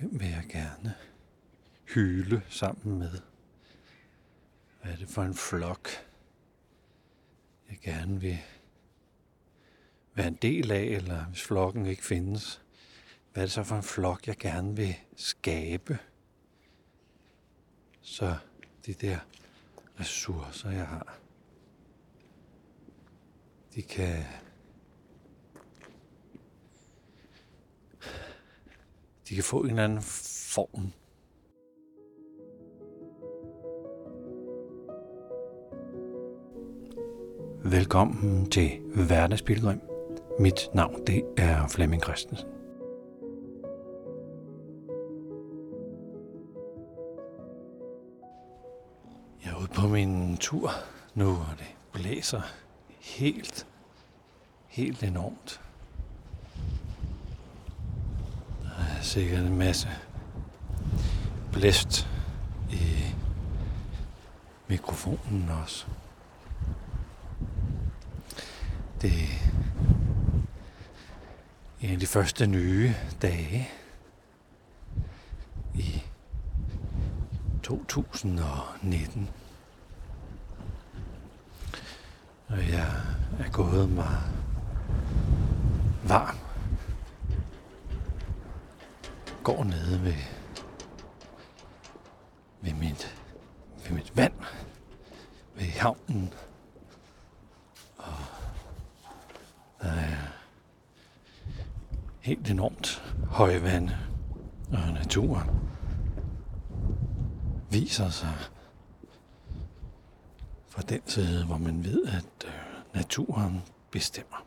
Hvem vil jeg gerne hyle sammen med? Hvad er det for en flok, jeg gerne vil være en del af, eller hvis flokken ikke findes, hvad er det så for en flok, jeg gerne vil skabe? Så de der ressourcer, jeg har, de kan de kan få en eller anden form. Velkommen til Hverdagspilgrim. Mit navn det er Flemming Christensen. Jeg er ude på min tur nu, og det blæser helt, helt enormt. Der er sikkert en masse blæst i mikrofonen også. Det er en af de første nye dage i 2019. Og jeg er gået mig varm. Går nede ved, ved, mit, ved mit vand, ved havnen. Og der er helt enormt højvande, og naturen viser sig fra den side, hvor man ved, at øh, naturen bestemmer.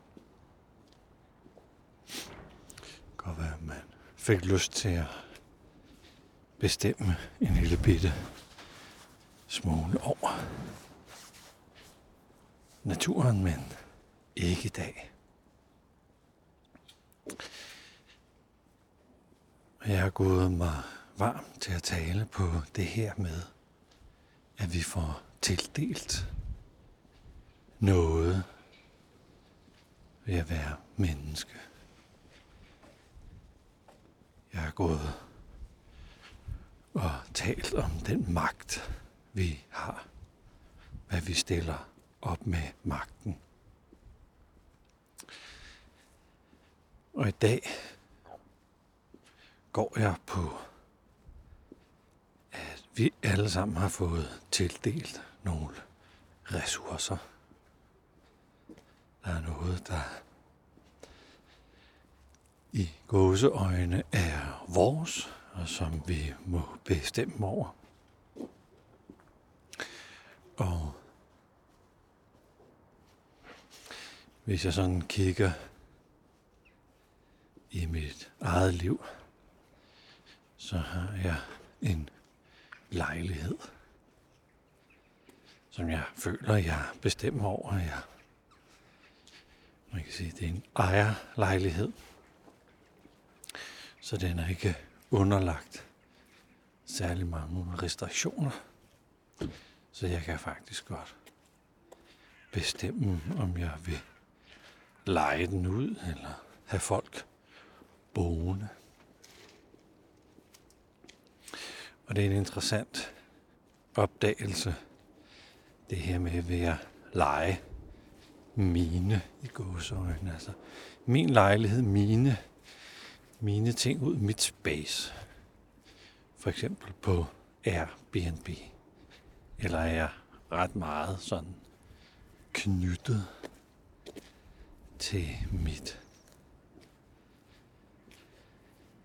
Det kan godt være, at man fik lyst til at bestemme en lille bitte smule over naturen, men ikke i dag. Jeg har gået mig varm til at tale på det her med, at vi får tildelt noget ved at være menneske. Jeg er gået og talt om den magt, vi har. Hvad vi stiller op med magten. Og i dag går jeg på, at vi alle sammen har fået tildelt nogle ressourcer. Der er noget, der i gåseøjne er vores, og som vi må bestemme over. Og hvis jeg sådan kigger i mit eget liv, så har jeg en lejlighed, som jeg føler, jeg bestemmer over. Jeg, man kan sige, det er en ejerlejlighed, så den er ikke underlagt særlig mange restriktioner. Så jeg kan faktisk godt bestemme, om jeg vil lege den ud, eller have folk boende. Og det er en interessant opdagelse, det her med ved jeg lege mine i gåseøjne. Altså min lejlighed, mine, mine ting ud, mit space. For eksempel på Airbnb. Eller er jeg ret meget sådan knyttet til mit.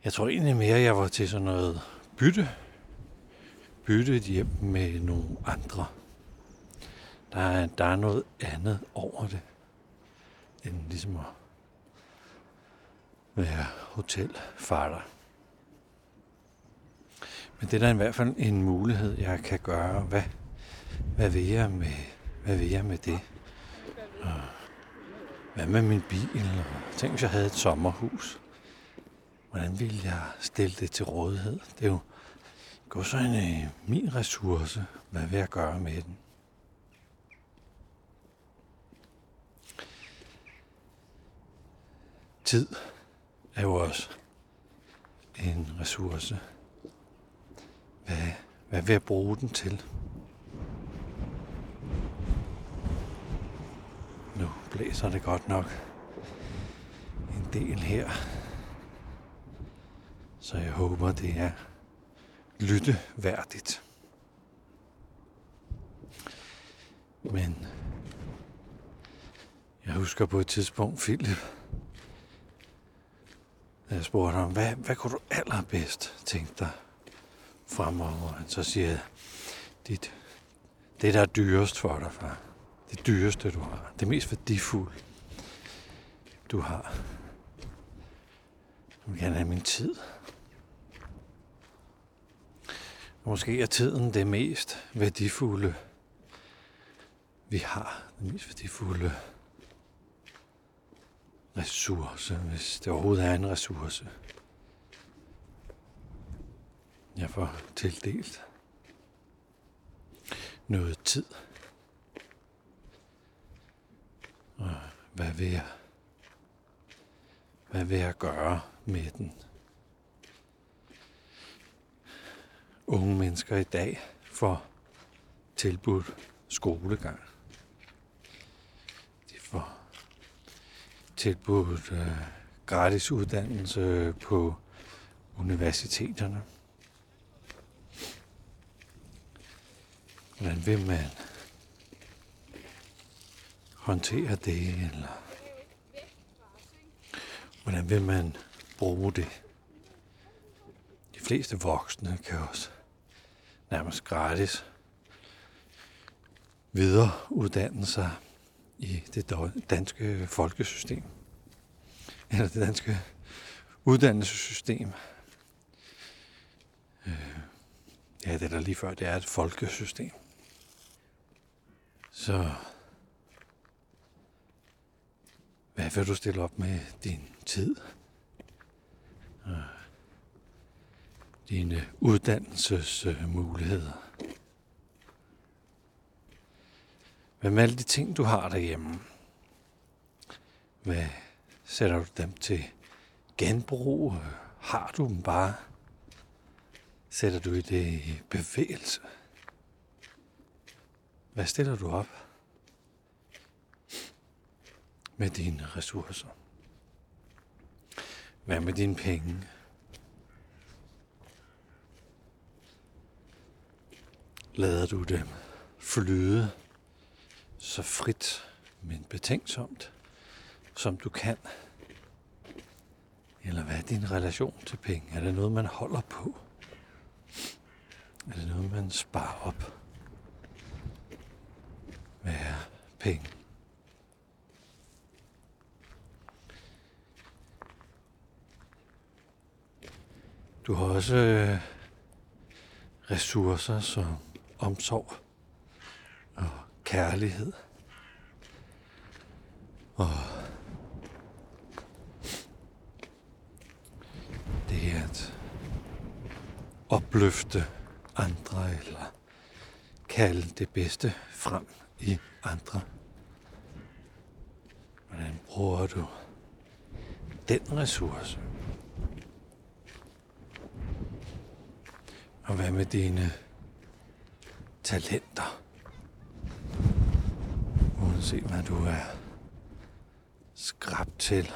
Jeg tror egentlig mere, jeg var til sådan noget bytte. Bytte et hjem med nogle andre. Der er, der er noget andet over det, end ligesom at være hotelfarter. Men det er da i hvert fald en mulighed, jeg kan gøre. Hvad, hvad, vil, jeg med, hvad vil jeg med det? Og hvad med min bil? Og tænk, hvis jeg havde et sommerhus. Hvordan ville jeg stille det til rådighed? Det er jo gå så en øh, min ressource. Hvad vil jeg gøre med den? Tid er jo også en ressource? Hvad, hvad vil jeg bruge den til? Nu blæser det godt nok en del her. Så jeg håber, det er lytteværdigt. Men jeg husker på et tidspunkt, Philip, jeg spurgte ham, hvad, hvad kunne du allerbedst tænke dig fremover? Så siger dit, det der er dyrest for dig, far. Det dyreste, du har. Det mest værdifulde, du har. Jeg vil gerne have min tid. Måske er tiden det mest værdifulde, vi har. Det mest værdifulde ressource, hvis det overhovedet er en ressource. Jeg får tildelt noget tid. Og hvad vil jeg, hvad vil jeg gøre med den? Unge mennesker i dag får tilbudt skolegang. De får tilbudt øh, gratis uddannelse på universiteterne. Hvordan vil man håndtere det, eller hvordan vil man bruge det? De fleste voksne kan også nærmest gratis videreuddanne sig i det danske folkesystem. Eller det danske uddannelsessystem. Øh, ja, det er der lige før, det er et folkesystem. Så hvad vil du stille op med din tid? Øh, dine uddannelsesmuligheder? Hvad med alle de ting, du har derhjemme? Hvad sætter du dem til genbrug? Har du dem bare? Sætter du i det i bevægelse? Hvad stiller du op med dine ressourcer? Hvad med dine penge? Lader du dem flyde så frit, men betænksomt, som du kan? Eller hvad er din relation til penge? Er det noget, man holder på? Er det noget, man sparer op? Hvad er penge? Du har også øh, ressourcer som omsorg kærlighed. Og det er at opløfte andre, eller kalde det bedste frem i andre. Hvordan bruger du den ressource? Og hvad med dine talenter? Uanset hvad du er skrab til.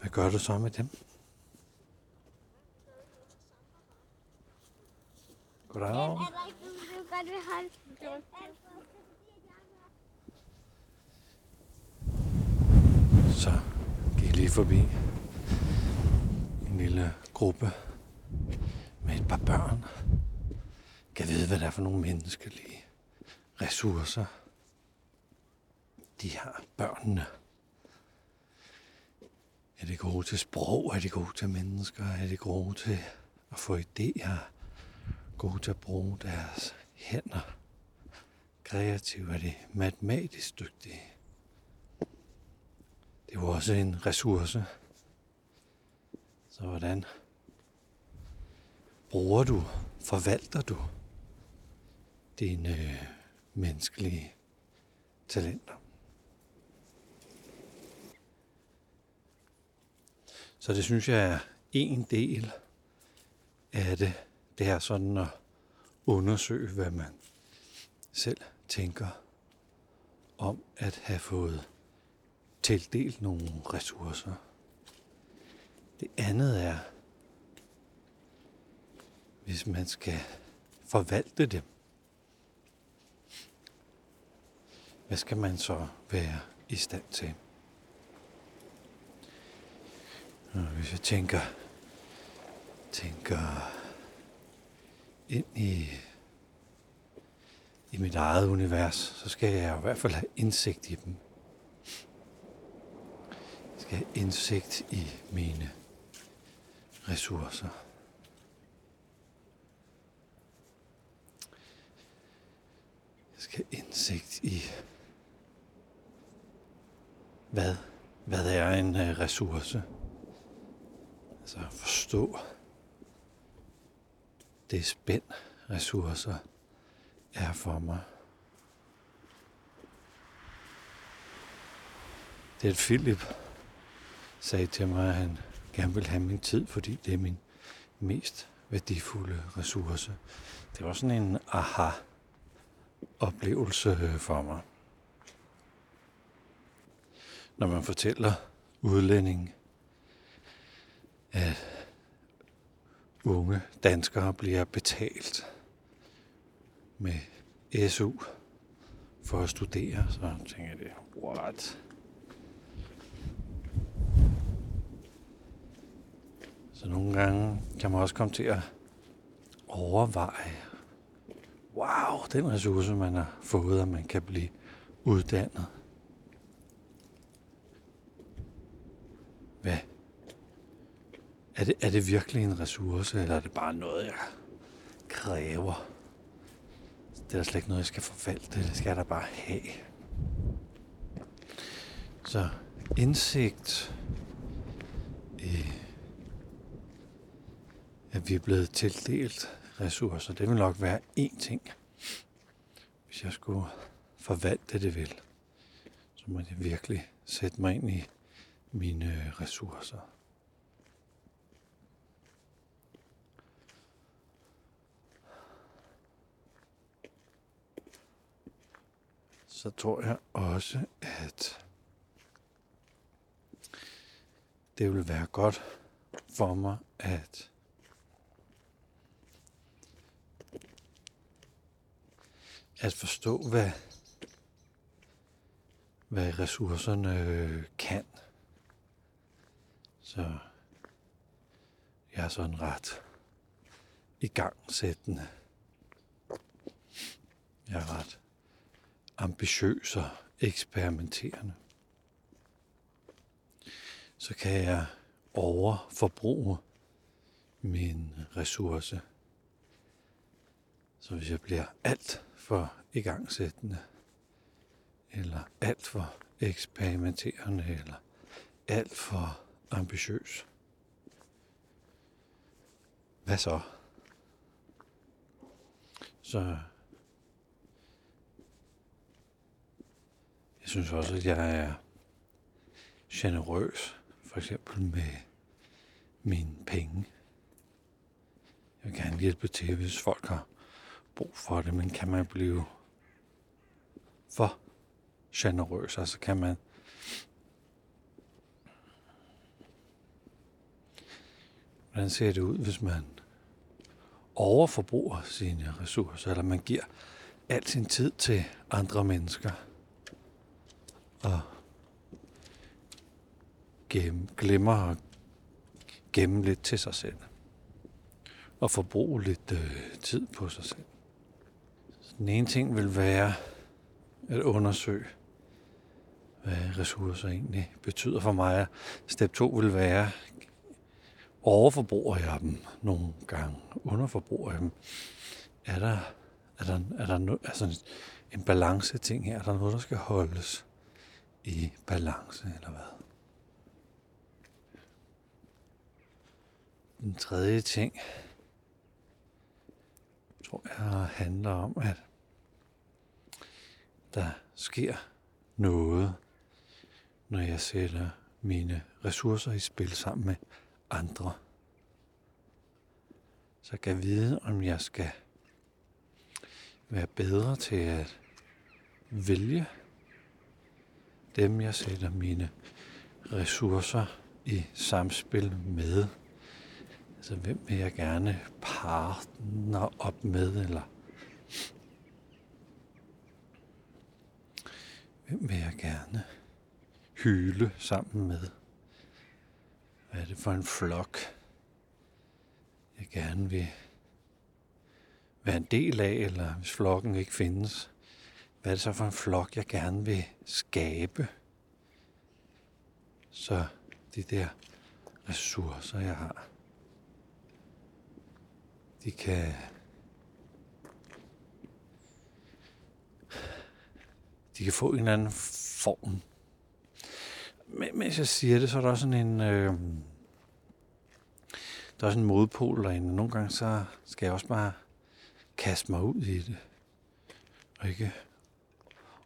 Hvad gør du så med dem? Goddag. Så gik lige forbi en lille gruppe med et par børn. Kan vide, hvad det er for nogle menneskelige ressourcer, de har børnene. Er de gode til sprog? Er de gode til mennesker? Er de gode til at få idéer? Gode til at bruge deres hænder? Kreative? Er de matematisk dygtige? Det er jo også en ressource. Så hvordan bruger du, forvalter du dine øh, menneskelige talenter? Så det synes jeg er en del af det, det er sådan at undersøge, hvad man selv tænker om at have fået tildelt nogle ressourcer. Det andet er, hvis man skal forvalte dem. Hvad skal man så være i stand til? Og hvis jeg tænker, tænker ind i, i mit eget univers, så skal jeg i hvert fald have indsigt i dem. Jeg skal have indsigt i mine ressourcer. Jeg skal have indsigt i, hvad, hvad er en øh, ressource? Altså forstå det spænd ressourcer er for mig. Det er Philip sagde til mig, at han gerne vil have min tid, fordi det er min mest værdifulde ressource. Det var sådan en aha-oplevelse for mig. Når man fortæller udlænding, at unge danskere bliver betalt med SU for at studere, så tænker jeg det, what? Så nogle gange kan man også komme til at overveje, wow, den ressource, man har fået, at man kan blive uddannet. Hvad? Er det, er det virkelig en ressource, eller er det bare noget, jeg kræver? Det er slet ikke noget, jeg skal forvalte. Det skal jeg da bare have. Så indsigt i at vi er blevet tildelt ressourcer. Det vil nok være én ting, hvis jeg skulle forvalte det vel. Så må jeg virkelig sætte mig ind i mine øh, ressourcer. Så tror jeg også, at det vil være godt for mig at at forstå, hvad, hvad ressourcerne øh, kan. Så jeg er sådan ret i gang sættende. Jeg er ret ambitiøs og eksperimenterende. Så kan jeg overforbruge min ressource. Så hvis jeg bliver alt for igangsættende, eller alt for eksperimenterende, eller alt for ambitiøs. Hvad så? Så synes også, at jeg er generøs, for eksempel med mine penge. Jeg vil gerne hjælpe til, hvis folk har brug for det, men kan man blive for generøs? Altså kan man Hvordan ser det ud, hvis man overforbruger sine ressourcer, eller man giver al sin tid til andre mennesker, og glemmer at gemme lidt til sig selv, og forbruge lidt øh, tid på sig selv. Den ene ting vil være at undersøge, hvad ressourcer egentlig betyder for mig. Step 2 vil være, overforbruger jeg dem nogle gange? Underforbruger jeg dem? Er der, er der, er der no, altså en balance ting her? Er der noget, der skal holdes i balance, eller hvad? Den tredje ting, tror jeg handler om, at der sker noget, når jeg sætter mine ressourcer i spil sammen med andre Så kan vide, om jeg skal være bedre til at vælge dem, jeg sætter mine ressourcer i samspil med. Altså, hvem vil jeg gerne partner op med, eller hvem vil jeg gerne hyle sammen med? Hvad er det for en flok, jeg gerne vil være en del af, eller hvis flokken ikke findes, hvad er det så for en flok, jeg gerne vil skabe? Så de der ressourcer, jeg har, de kan de kan få en eller anden form. Men mens jeg siger det, så er der også sådan en... Øh, der er også en modpol derinde. Nogle gange så skal jeg også bare kaste mig ud i det. Og ikke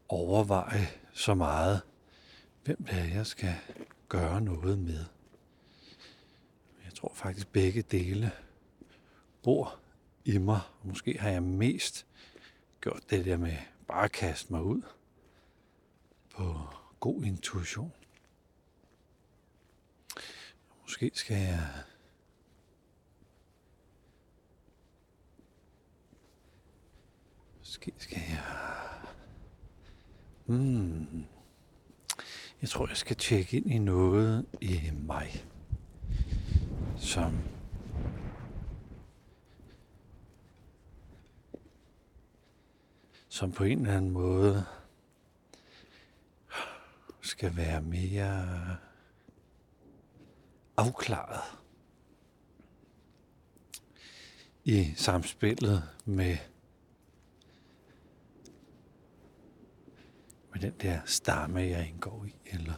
overveje så meget, hvem det er, jeg skal gøre noget med. Jeg tror faktisk begge dele bor i mig. Måske har jeg mest gjort det der med bare at kaste mig ud på god intuition. Måske skal jeg Måske skal jeg... Hmm. Jeg tror, jeg skal tjekke ind i noget i mig, som som på en eller anden måde skal være mere afklaret i samspillet med med den der stamme, jeg indgår i, eller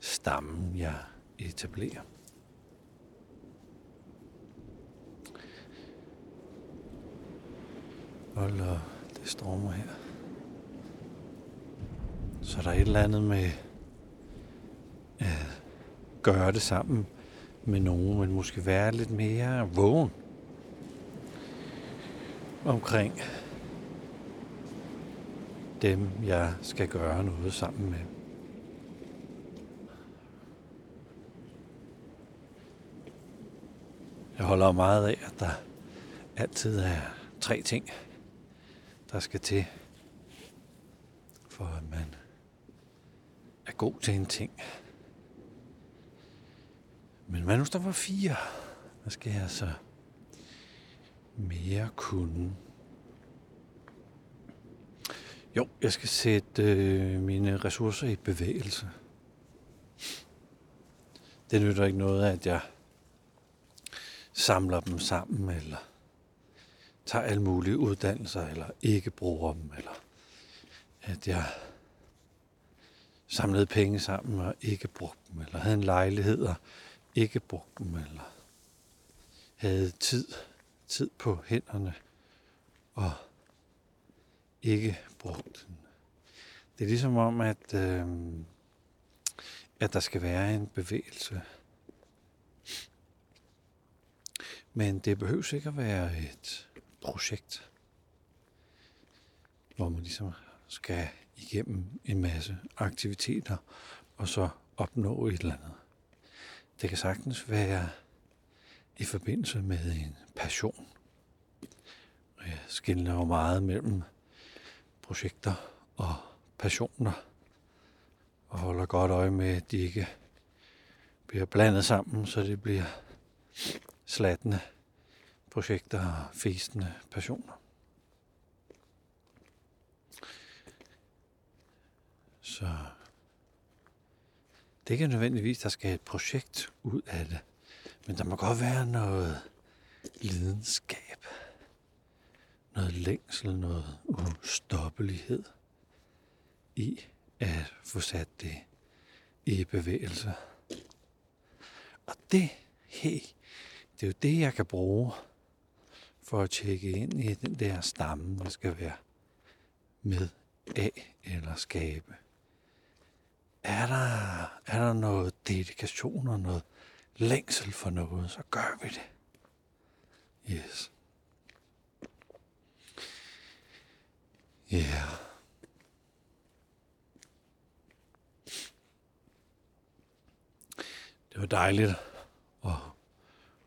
stammen, jeg etablerer. Hold det strømmer her. Så der er et eller andet med at gøre det sammen med nogen, men måske være lidt mere vågen omkring dem, jeg skal gøre noget sammen med. Jeg holder meget af, at der altid er tre ting, der skal til, for at man er god til en ting. Men hvad nu der var fire? Hvad skal jeg så mere kunne? Jo, jeg skal sætte øh, mine ressourcer i bevægelse. Det nytter ikke noget, at jeg samler dem sammen, eller tager alle mulige uddannelser, eller ikke bruger dem, eller at jeg samlede penge sammen og ikke brugte dem, eller havde en lejlighed og ikke brugte dem, eller havde tid, tid på hænderne og ikke brugt den. Det er ligesom om, at, øh, at der skal være en bevægelse. Men det behøver ikke at være et projekt, hvor man ligesom skal igennem en masse aktiviteter og så opnå et eller andet. Det kan sagtens være i forbindelse med en passion. Jeg skiller jo meget mellem projekter og passioner, og holder godt øje med, at de ikke bliver blandet sammen, så det bliver slattende projekter og festende passioner. Så det er ikke nødvendigvis, der skal et projekt ud af det, men der må godt være noget lidenskab noget længsel, noget ustoppelighed i at få sat det i bevægelse. Og det, hey, det er jo det, jeg kan bruge for at tjekke ind i den der stamme, jeg skal være med af eller skabe. Er der, er der noget dedikation og noget længsel for noget, så gør vi det. Yes. Ja. Yeah. Det var dejligt at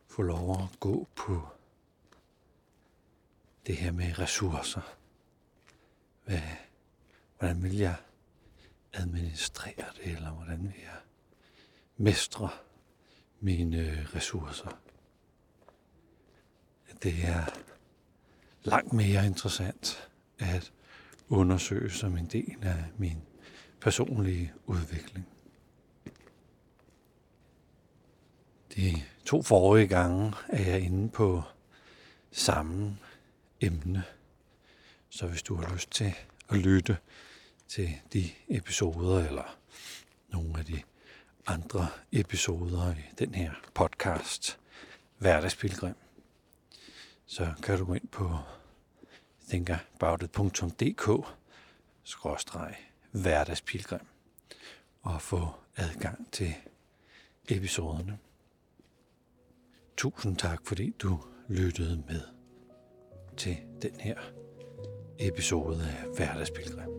få lov at gå på det her med ressourcer. Hvad, hvordan vil jeg administrere det, eller hvordan vil jeg mestre mine ressourcer? Det er langt mere interessant at undersøge som en del af min personlige udvikling. De to forrige gange er jeg inde på samme emne. Så hvis du har lyst til at lytte til de episoder, eller nogle af de andre episoder i den her podcast, Hverdagspilgrim, så kan du gå ind på thinkaboutit.dk skråstreg hverdagspilgrim og få adgang til episoderne. Tusind tak, fordi du lyttede med til den her episode af Hverdagspilgrim.